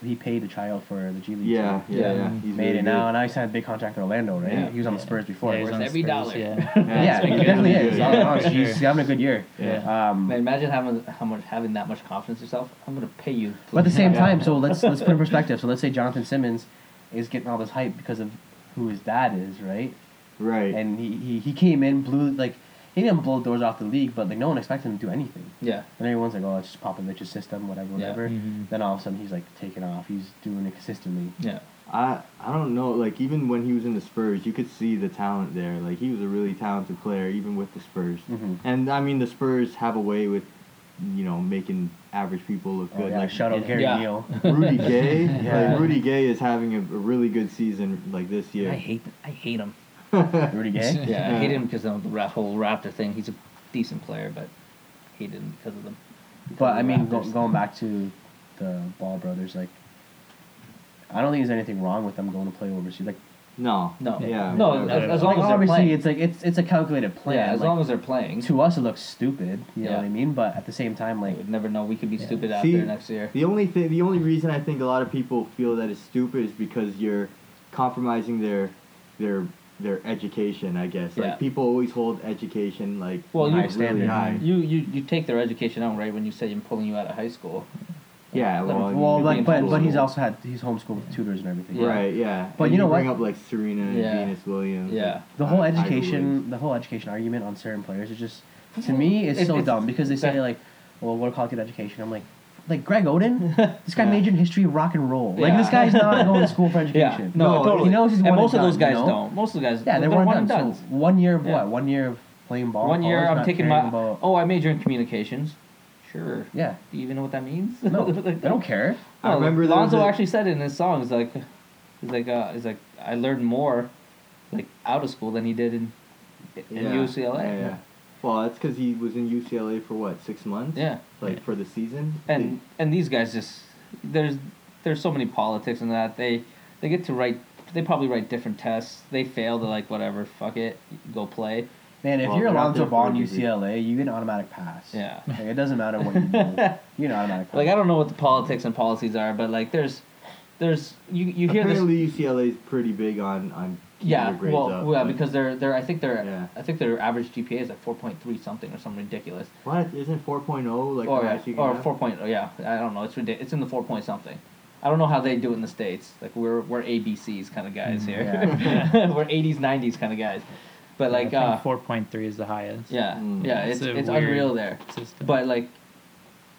So he paid the try out for the G League. yeah, team. yeah, Yeah. yeah. He's Made really it now, good. and now he signed a big contract in Orlando, right? Yeah. He was on the Spurs before. Yeah, he's worth on every Spurs, dollar. Yeah. yeah, it's he definitely is. Yeah. Honestly, he's having a good year. Yeah. Um, Man, imagine having how much having that much confidence in yourself. I'm gonna pay you. But at the same time, so let's let's put in perspective. So let's say Jonathan Simmons is getting all this hype because of who his dad is, right? Right. And he, he, he came in, blew like he didn't blow doors off the league, but like no one expected him to do anything. Yeah. And everyone's like, oh, it's just Popovich's system, whatever, Yeah. whatever. Mhm. Then all of a sudden he's like taking off. He's doing it consistently. Yeah. I I don't know. Like even when he was in the Spurs, you could see the talent there. Like he was a really talented player, even with the Spurs. Mhm. And I mean, the Spurs have a way with, you know, making average people look Oh, good. yeah, like shout out yeah. Gary Yeah. Neal. Rudy Gay. Yeah. Like Rudy Gay is having a, a really good season like this year. I hate I hate him. Rudy Gay. Yeah, I Yeah. hate him because of the ra- whole Raptor thing. He's a decent player, but hated him because of them. But I mean, go, going back to the Ball brothers, like, I don't think there's anything wrong with them going to play overseas. Like, No. No, Yeah. no, Yeah. as, as like long as they're obviously, playing. it's like it's it's a calculated plan. yeah, as like, long as they're playing. to us it looks stupid. You know Yeah. what I mean? But at the same time, We like, would never know. We could be Yeah. stupid See, after next year. The only thing, the only reason I think a lot of people feel that it's stupid is because you're compromising their their their education. I guess Yeah. like people always hold education like Well, high you- really high. You you you take their education out right when you say I'm pulling you out of high school. Yeah, Like, well, well, like, being but but he's also had he's homeschooled with tutors and everything. Yeah. Right, yeah. But And you know bring what? up like Serena and Yeah. Venus Williams. Yeah. The whole I- education, Woods. the whole education argument on certain players is just to me is It- so it's- dumb because they say like, well, what do call it good education? I'm like, like Greg Oden, this guy Yeah. majored in history of rock and roll. Like Yeah. this guy's not going to school for Yeah, education. no, No, totally. he knows he's and one most and of those done, guys you know? don't. Most of the guys, Yeah, they they're weren't one done. So done. one year of Yeah. what? One year of playing ball. One year, college, I'm not taking caring my. About, Oh, I major in communications. Sure. yeah, Do you even know what that means? no, Like, they don't care. I No, remember there was Lonzo a- actually said it in his song. He's like, he's like, uh, he's like, I learned more, like out of school than he did in in Yeah, UCLA. Yeah, yeah. Well, that's because he was in UCLA for what six months? Yeah. Like for the season. and and these guys just there's there's so many politics in that they they get to write they probably write different tests they fail to like whatever fuck it go play Man, if Well, you're they're Alonzo there Ball in. UCLA, you get an automatic pass. yeah Like, it doesn't matter what you do. You get an automatic pass. like I don't know what the politics and policies are but like there's there's you you hear this Apparently UCLA is pretty big on on keeping yeah their grades well up, yeah but- because they're they're I think they're Yeah. I think their average GPA is like four point three something or something ridiculous what isn't 4.0 like or the yeah, highest you can or have? four point oh yeah I don't know it's ridiculous it's in the four point something. I don't know how they do it in the states. Like we're we're ABCs kind of guys Mm, here. we're 80s 90s kind of guys. But like I uh four point three is the highest. Yeah, Mm. yeah, It's it's a it's weird unreal there. system. But like,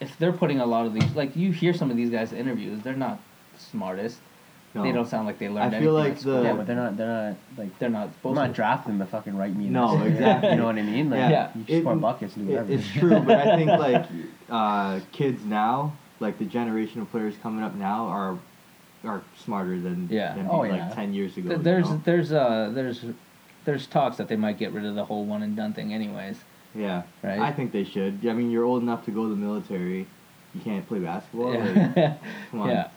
if they're putting a lot of these, like you hear some of these guys' interviews, they're not smartest. No. They don't sound like they learned I feel anything like the- yeah, but they're not. They're not like. they're not I'm not drafting the fucking right mean. No, exactly. You know what I mean? Like, Yeah. you It- score buckets and do whatever. it's true, but I think like uh, kids now, like the generation of players coming up now, are are smarter than Yeah. than Oh, like yeah. ten years ago. Th- you There's know? there's uh there's there's talks that they might get rid of the whole one and done thing, anyways. yeah, Right. I think they should. I mean, you're old enough to go to the military. You can't play basketball. Like, come on. yeah.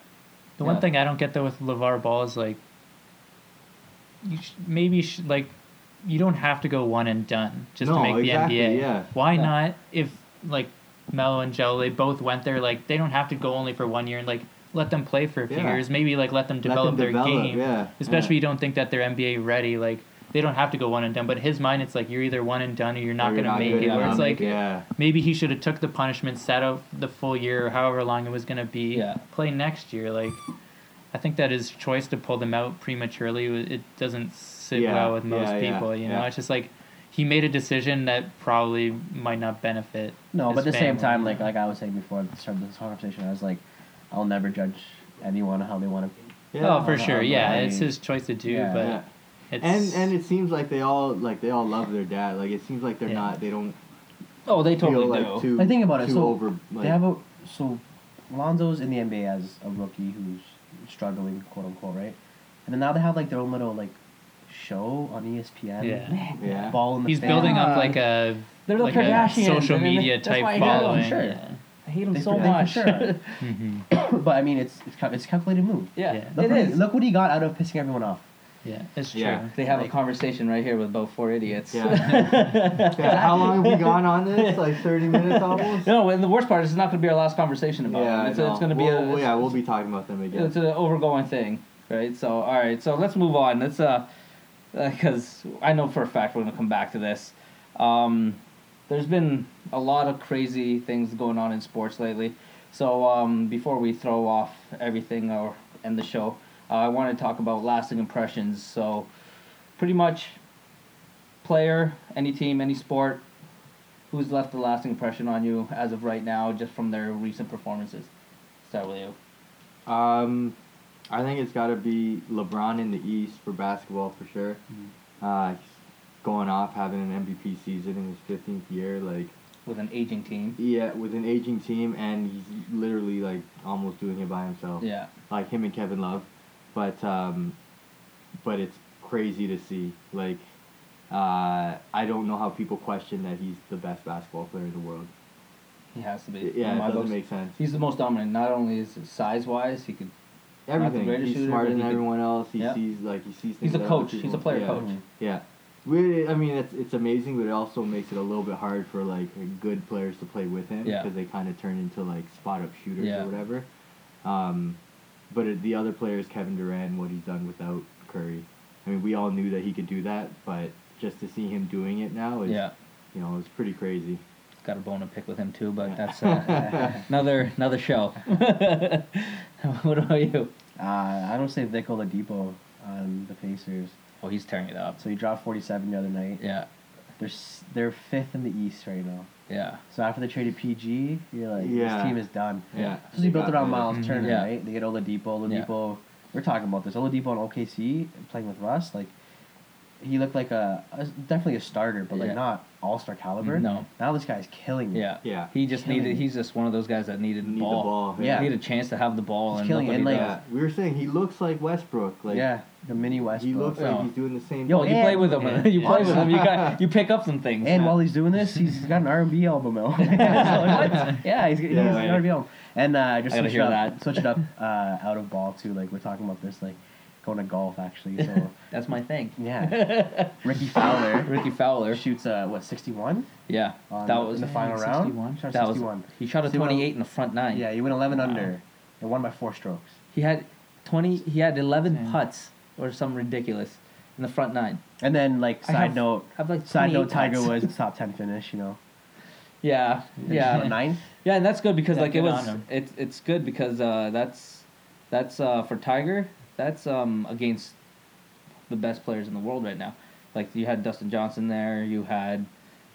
The one thing I don't get though with Lavar Ball is like, you sh- maybe sh- like, you don't have to go one and done just to No, make the NBA. yeah. Why Yeah. not? If like Melo and Gelo, they both went there. Like they don't have to go only for one year and like let them play for a few Yeah. years. Maybe like let them Let develop their develop, game. yeah, Especially yeah. you don't think that they're NBA ready. Like they don't have to go one and done. But his mind, it's like you're either one and done or you're not Or you're gonna make it. Where it's like yeah, maybe he should have took the punishment, sat out the full year or however long it was gonna be. Yeah. Play next year. Like I think that his choice to pull them out prematurely it doesn't sit Yeah, well with most people. You know, it's just like he made a decision that probably might not benefit. no, but at the same time, like like I was saying before the start of this conversation, I was like, I'll never judge anyone how they want to. yeah. oh, for sure, yeah, it's his choice to do, but yeah. It's And and it seems like they all like they all love their dad. Like it seems like they're Yeah. not. They don't Oh, they totally feel do. like too. Like think about it. So over. Like, they have a so Lonzo's in the NBA as a rookie who's struggling, quote unquote, right? And then now they have like their own little like show on ESPN. Yeah. yeah. Ball in the he's fan. building up like a They're the like a Kardashians, social and then media that's type why I hate 'em, following. sure. Yeah. I hate him They so for- they much. sure. Mhm. but I mean, it's it's cal- it's a calculated move. yeah, Yeah. Look it what, is. he, look what he got out of pissing everyone off. Yeah, it's true. Yeah. They have a conversation right here with both four idiots. Yeah. Yeah, How long have we gone on this? Like thirty minutes almost. no, and the worst part is it's not going to be our last conversation about Yeah, them. It's, it's going to be We'll- a, yeah, we'll be talking about them again. it's an overgoing thing, right? So, all right, so let's move on. Let's uh, because I know for a fact we're going to come back to this. Um, there's been a lot of crazy things going on in sports lately. So um, before we throw off everything or end the show, uh, I want to talk about lasting impressions. So, pretty much, player, any team, any sport, who's left a lasting impression on you as of right now, just from their recent performances. Start with you. Um, I think it's got to be LeBron in the East for basketball for sure. Uh, he's going off having an MVP season in his 15th year, like with an aging team. yeah, with an aging team, and he's literally like almost doing it by himself. Yeah. like him and Kevin Love, but um, but it's crazy to see. Like Uh, I don't know how people question that he's the best basketball player in the world. He has to be. Yeah, it doesn't books. make sense. He's the most dominant. Not only is size wise, he could. Everything. He's shooter, smarter than he could- everyone else. He Yeah. sees like he sees things. He's a coach. He's a player yeah. coach. Yeah. We, I mean, it's it's amazing, but it also makes it a little bit hard for like good players to play with him Yeah. because they kind of turn into like spot up shooters Yeah. or whatever. Um, but it, the other players, Kevin Durant, what he's done without Curry. I mean, we all knew that he could do that, but just to see him doing it now is, Yeah. you know, it's pretty crazy. Got a bone to pick with him too, but that's uh, another another show. what about you? Uh, I don't say Vic Oladipo on the Pacers. Oh, he's tearing it up. So he dropped 47 the other night. Yeah, They're s- they're fifth in the East right now. yeah, So after they traded PG, you're like, Yeah. this team is done. Yeah. So they built around. Miles Mhm. Turner, Yeah. right? They get Oladipo. Yeah. Oladipo, we're talking about this. Oladipo on OKC playing with Russ, like he looked like a, a definitely a starter, but like Yeah. not all star caliber. No. Now this guy's killing it. yeah, Yeah. He just Killing needed. it. He's just one of those guys that needed the Need ball. the ball. Yeah. Need a chance to have the ball He's and killing look it, what he like, does. Yeah, we were saying he looks like Westbrook. Like yeah, the mini Westbrook. he looks like Yeah. he's doing the same. Yo, Well, thing. you play with him. Yeah. you play with him. You got you pick up some things. And while he's doing this, he's got an R and B album out. So, yeah, he's, he's Yeah, an. R and B album. And uh, just I gotta switch hear it up, that. switch it up uh, out of ball too. Like we're talking about this, like going to golf actually. So that's my thing. yeah, Rickie Fowler Rickie Fowler. shoots uh, what sixty one. Yeah, that was in the final round? 61. Shot That was 61. he shot a 28 in the front nine. Yeah, he went eleven Wow. under and won by four strokes. He had 20. He had 11 Damn. putts or some ridiculous in the front nine. And then like side have- note, have like side note, Tiger was top ten finish. You know, Yeah, yeah, ninth. yeah, and that's good because Yeah, like it was. It's it's good because uh, that's that's uh, for Tiger. That's um, against the best players in the world right now. Like you had Dustin Johnson there, you had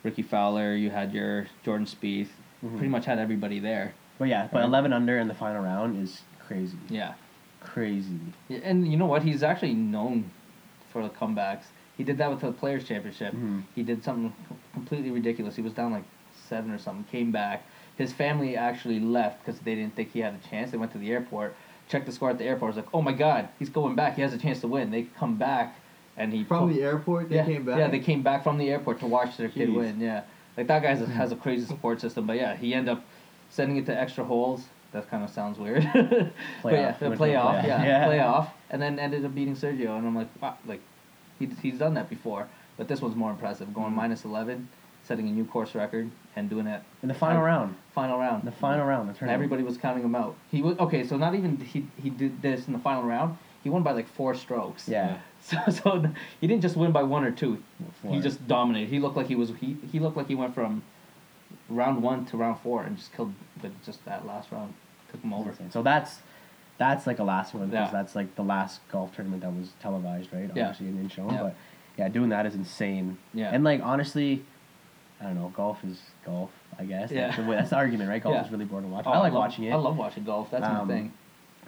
Rickie Fowler, you had your Jordan Spieth. Mhm. Pretty much had everybody there. But yeah, but Right. eleven under in the final round is crazy, Yeah. crazy. And you know what? He's actually known for the comebacks. He did that with the Players Championship. Mhm. He did something completely ridiculous. He was down like seven or something, came back. His family actually left because they didn't think he had a chance. They went to the airport, checked the score at the airport. Was like, oh my god, he's going back. He has a chance to win. They come back, and he From pu- the airport, they yeah, came back. Yeah, they came back from the airport to watch their kid win. Yeah, like that guy has a crazy support system. But yeah, he ended up sending it to extra holes. That kind of sounds weird. but yeah, Playoff. the Went to the playoff. playoff. Yeah, Yeah. playoff, and then ended up beating Sergio. And I'm like, wow, like he, he's done that before, but this one's more impressive. Going Mhm. minus 11, setting a new course record, and doing it In the final I- round, final round. the final round, the And tournament. everybody was counting him out. He was okay. So not even he he did this in the final round. He won by like four strokes. Yeah. So so he didn't just win by one or two. He just dominated. He looked like he was he he looked like he went from round one to round four and just killed the, just that last round. Took him over. Insane. So that's that's like a last one because Yeah. that's like the last golf tournament that was televised, right? Yeah. Obviously and in shown, Yeah. but yeah, doing that is insane. Yeah. And like honestly, I don't know, golf is golf. I guess. Yeah. That's the, way, that's the argument, right? Golf Yeah. is really boring to watch. Oh, I like love- watching it. I love watching golf. That's Um, my thing.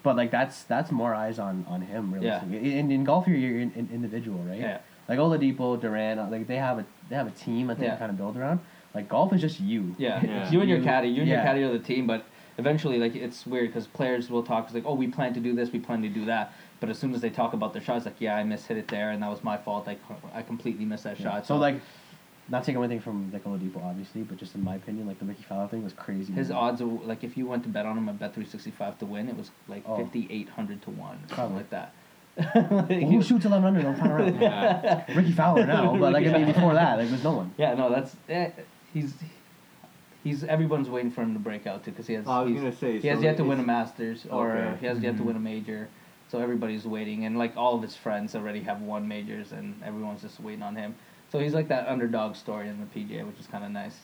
But like that's that's more eyes on on him really. Yeah. In, in golf, you're, you're an, an individual, right? Yeah. Like Oladipo, Durant, uh, like they have a they have a team that they Yeah. kind of build around. Like golf is just you. Yeah. Yeah. You and your caddy. You and your caddy are the team, but eventually, like it's weird because players will talk. It's like, oh, we plan to do this. We plan to do that. But as soon as they talk about their shots, like, yeah, I miss hit it there, and that was my fault. I, I completely missed that Yeah. shot. So like, not taking anything from like Oladipo, obviously, but just in my opinion, like the Rickie Fowler thing was crazy. His odds are like if you went to bet on him at bet three sixty five to win, it was like Oh. fifty eight hundred to one, something like that. Well, who shoots 11 under in the final round? Yeah. Rickie Fowler now, but like I mean before that, like there's no one. Yeah, no, that's eh, he's he's everyone's waiting for him to break out too because he has. I was gonna say, he has so yet to win a Masters or Okay. he has yet to Mhm. win a major, so everybody's waiting, and like all of his friends already have won majors, and everyone's just waiting on him. So he's like that underdog story in the PGA, which is kind of nice.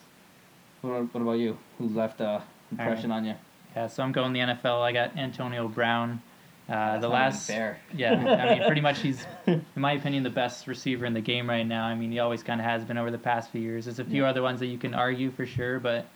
What, what about you? Who left a impression on you? Yeah, so I'm going the NFL. I got Antonio Brown. Uh, the last, fair. yeah, I mean, pretty much he's, in my opinion, the best receiver in the game right now. I mean, he always kind of has been over the past few years. There's a few Yeah. other ones that you can argue for sure, but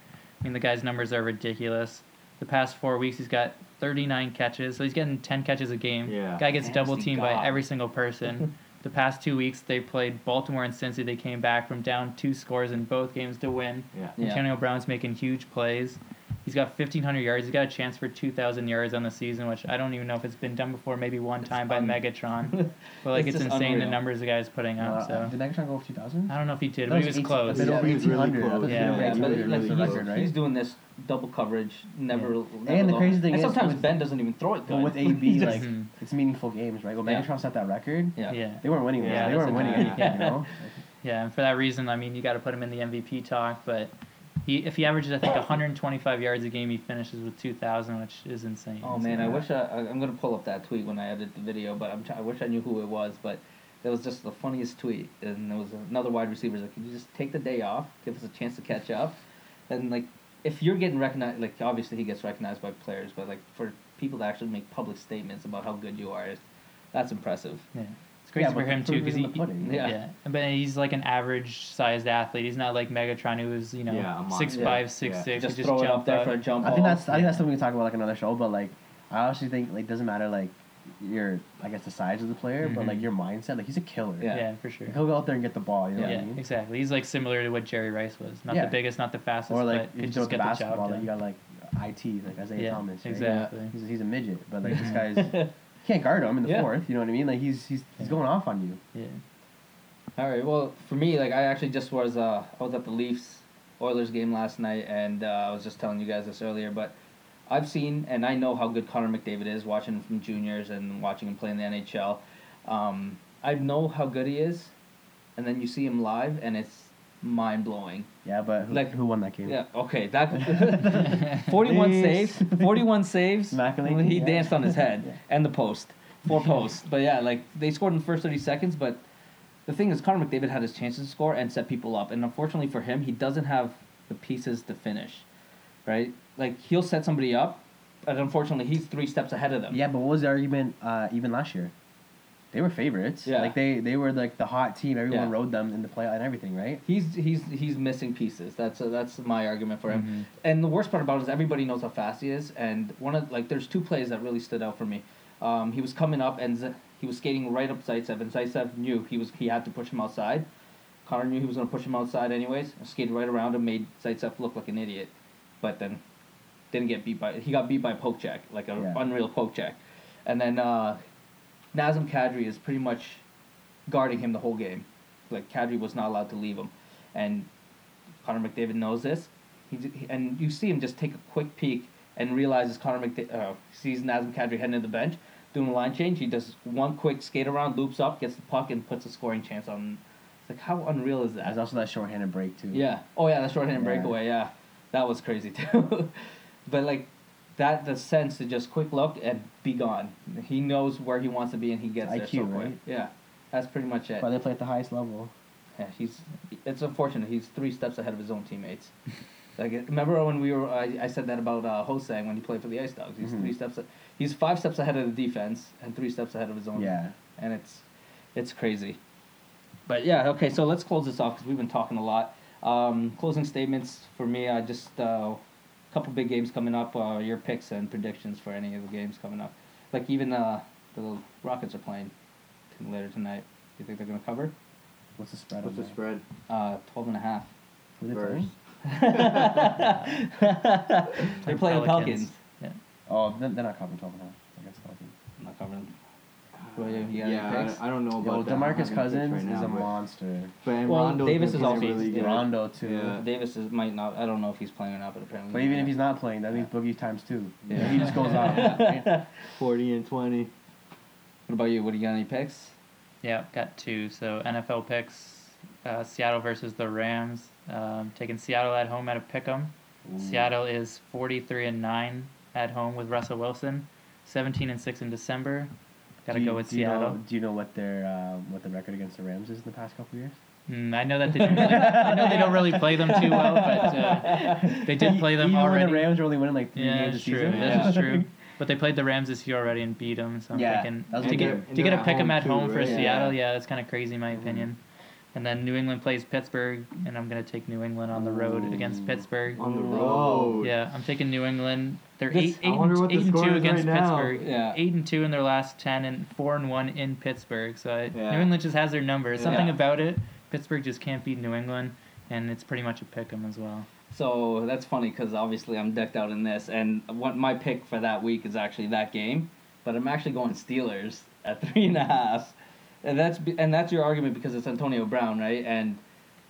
I mean, the guy's numbers are ridiculous. The past four weeks, he's got 39 catches, so he's getting 10 catches a game. Yeah. Guy gets double teamed by every single person. the past two weeks, they played Baltimore and Cincy. They came back from down two scores in both games to win. Yeah. Yeah. Antonio Brown's making huge plays. He's got 1,500 yards. He's got a chance for 2,000 yards on the season, which I don't even know if it's been done before. Maybe one It's time by un- Megatron. But like, It's it's, just insane the numbers the guy's putting up. Uh, so Did Megatron go over 2,000? I don't know if he did, but he it's was 18 close. a bit Yeah, over he was really 1,800. close. I thought Yeah. Yeah, but 1800, like, he's, record, right? he's doing this double coverage, never. Yeah. never And the low. crazy thing and is sometimes with- Ben doesn't even throw it good. But with AB, like, Mhm. it's meaningful games, right? When Yeah. Megatron set that record, yeah. Yeah. they weren't winning. Yeah, they weren't winning anything, yeah. you know? Yeah, and for that reason, I mean, you got to put him in the MVP talk. But he, if he averages, I think, 125 yards a game, he finishes with 2,000, which is insane. Oh man, I wish I, I I'm gonna pull up that tweet when I edit the video, but I'm try- I wish I knew who it was, but it was just the funniest tweet, and there was another wide receiver like, "Can you just take the day off, give us a chance to catch up?" And like, if you're getting recognized, like obviously he gets recognized by players, but like for people to actually make public statements about how good you are, that's impressive. Yeah. It's crazy Yeah, for but him too, because he, pudding. Yeah. yeah. but he's like an average-sized athlete. He's not like Megatron, who was you know Yeah, a monster. six five, Yeah. six Yeah. six. Just he throw it up jumped there out. for a jump I think that's I think that's something we can talk about like another show. But like, I honestly think like doesn't matter like your I guess the size of the player, but like Mhm. your mindset. Like he's a killer. Yeah. Yeah, for sure. Like, he'll go out there and get the ball. You know Yeah, what I mean? exactly. He's like similar to what Jerry Rice was. Not Yeah. the biggest, not the fastest, Or like but if could you just throw the get the job basketball, like done. you got like IT, like Isaiah Yeah, Thomas. right? exactly. He's, he's a midget, but like this guy's you can't guard him in the Yeah. fourth. You know what I mean? Like he's he's he's going off on you. Yeah. All right. Well, for me, like I actually just was uh I was at the Leafs Oilers game last night, and uh, I was just telling you guys this earlier, but I've seen and I know how good Connor McDavid is, watching him from juniors and watching him play in the NHL. Um, I know how good he is, and then you see him live, and it's mind blowing. Yeah, but who, Like- who won that game? Yeah. Okay. That forty-one saves. Forty-one saves. Macaulay, He yeah. danced on his head Yeah. and the post. Four posts. But yeah, like they scored in the first thirty seconds. But the thing is, Connor McDavid had his chances to score and set people up, and unfortunately for him, he doesn't have the pieces to finish. Right. Like he'll set somebody up, but unfortunately, he's three steps ahead of them. Yeah, but what was the argument uh, even last year? They were favorites. Yeah. Like they they were like the hot team. Everyone Yeah. rode them in the play and everything, right? He's he's he's missing pieces. That's uh that's my argument for him. Mhm. And the worst part about it is everybody knows how fast he is. And one of like there's two plays that really stood out for me. Um, he was coming up and Z- he was skating right up Zaitsev, and Zaitsev knew he was he had to push him outside. Connor knew he was going to push him outside anyways. Skated right around him, made Zaitsev look like an idiot, but then didn't get beat by. He got beat by a poke check, like an Yeah. unreal poke check. And then uh, Nazem Kadri is pretty much guarding him the whole game. Like Kadri was not allowed to leave him, and Connor McDavid knows this. He, and you see him just take a quick peek and realizes Connor McDavid uh, sees Nazem Kadri heading to the bench doing a line change. He does one quick skate around, loops up, gets the puck, and puts a scoring chance on. It's like how unreal is There's that? also that shorthanded break too. Yeah. Oh yeah, the shorthand Yeah. breakaway. Yeah, that was crazy too. but like that, the sense to just quick look and be gone. He knows where he wants to be and he gets there IQ, so right? Yeah, that's pretty much it. But they play at the highest level. Yeah, he's. It's unfortunate. He's three steps ahead of his own teammates. like, remember when we were? I, I said that about uh, Ho-Sang when he played for the Ice Dogs. He's Mhm. three steps. He's five steps ahead of the defense and three steps ahead of his own. Yeah. And it's, it's crazy. But yeah, okay. So let's close this off because we've been talking a lot. Um, closing statements for me. I just uh, couple big games coming up. Uh, your picks and predictions for any of the games coming up. Like even uh, the Rockets are playing later tonight. Do You think they're gonna cover? What's the spread? What's the that? spread? Uh, 12 and a half. Who they Spurs. playing? They're playing the Pelicans. Yeah. Oh, they're, they're not covering 12 and a half. I guess Pelicans. I'm not covering. Well, you- you got any yeah, picks? I, I don't know Yo, about that. I Demarcus Cousins right is now, a but- monster. But and Well, Rondo's Davis is playing also- really good. Rondo too. Yeah. Davis is might not. I don't know if he's playing or not, but apparently. But even if he's not playing, that means Boogie times two. Yeah. He just goes off. right? 40 and 20. What about you? What do you got? Any picks? Yeah, got two. So NFL picks: uh, Seattle versus the Rams. Um, taking Seattle at home at a pick'em. Seattle is forty-three and nine at home with Russell Wilson. Seventeen and six in December. Got to Do you- go with do you know- Seattle. do you know what their um, what the record against the Rams is in the past couple years? Mm, I know that they don't really, I know they don't really play them too well, but uh, they did play them Even when already. the Rams are only winning like three yeah, games a that's true. season. That's true. But they played the Rams this year already and beat them. So I'm Yeah, thinking that was to get to get they're a pick 'em at at home home too, for right? Seattle. Yeah. Yeah, that's kind of crazy in my Mhm. opinion. And then New England plays Pittsburgh, and I'm gonna take New England on the road against Pittsburgh. On the road. Yeah, I'm taking New England. They're This- eight, eight, and, eight and two against right. Pittsburgh. Yeah. Eight and two in their last ten, and four and one in Pittsburgh. So I, Yeah. New England just has their number. Something Yeah. about it. Pittsburgh just can't beat New England. and it's pretty much a pick 'em as well. So that's funny because obviously I'm decked out in this, and what my pick for that week is actually that game, but I'm actually going Steelers at three and a half, and that's and that's your argument because it's Antonio Brown, right? And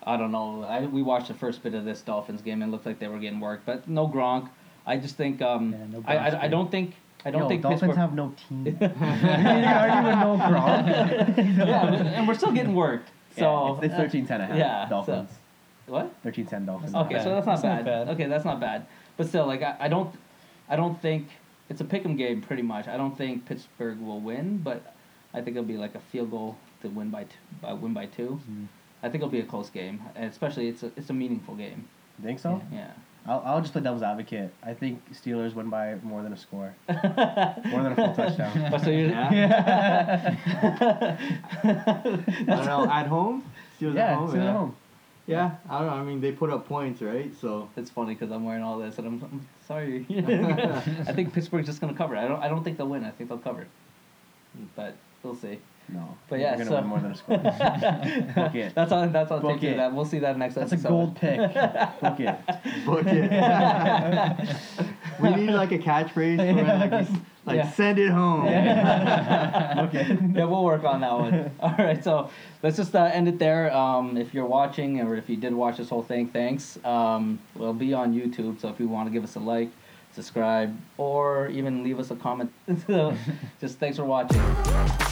I don't know. I, we watched the first bit of this Dolphins game and it looked like they were getting worked, but no Gronk. I just think um, Yeah, no I, I, I don't think I don't Yo, think Dolphins Pittsburgh. have no team. you already even know Gronk. yeah, and we're still getting worked. So Yeah, it's, it's 13 10 and a half. yeah, so- Dolphins. what? 13 10 Dolphins. Okay, bad. so that's not That's not bad. bad. Okay, that's not bad. But still, like I, I don't, I don't think it's a pick'em game pretty much. I don't think Pittsburgh will win, but I think it'll be like a field goal to win by two, by win by 2 Mm-hmm. I think it'll be a close game, especially it's a it's a meaningful game. You think so? Yeah. I'll, I'll just play devil's advocate. I think Steelers win by more than a score. more than a full touchdown. But so you're, Yeah. I don't know. At home, Steelers yeah, at home. Steelers yeah. at home. Yeah, I don't know. I mean, they put up points, right? So it's funny because I'm wearing all this, and I'm, I'm sorry. I think Pittsburgh's just gonna cover. I don't I don't think they'll win. I think they'll cover. But we'll see. No. But yeah, They're going to so- win more than a score. Book it. That's all. That's all. Book Take you to it. that. We'll see that next That's a episode. gold pick. Book it. book it. we need like a catchphrase for like, this, like Yeah. send it home. Okay. yeah, we'll work on that one. All right, so let's just uh, end it there. Um, if you're watching, or if you did watch this whole thing, thanks. Um, we'll be on YouTube, so if you want to give us a like, subscribe, or even leave us a comment, just thanks for watching.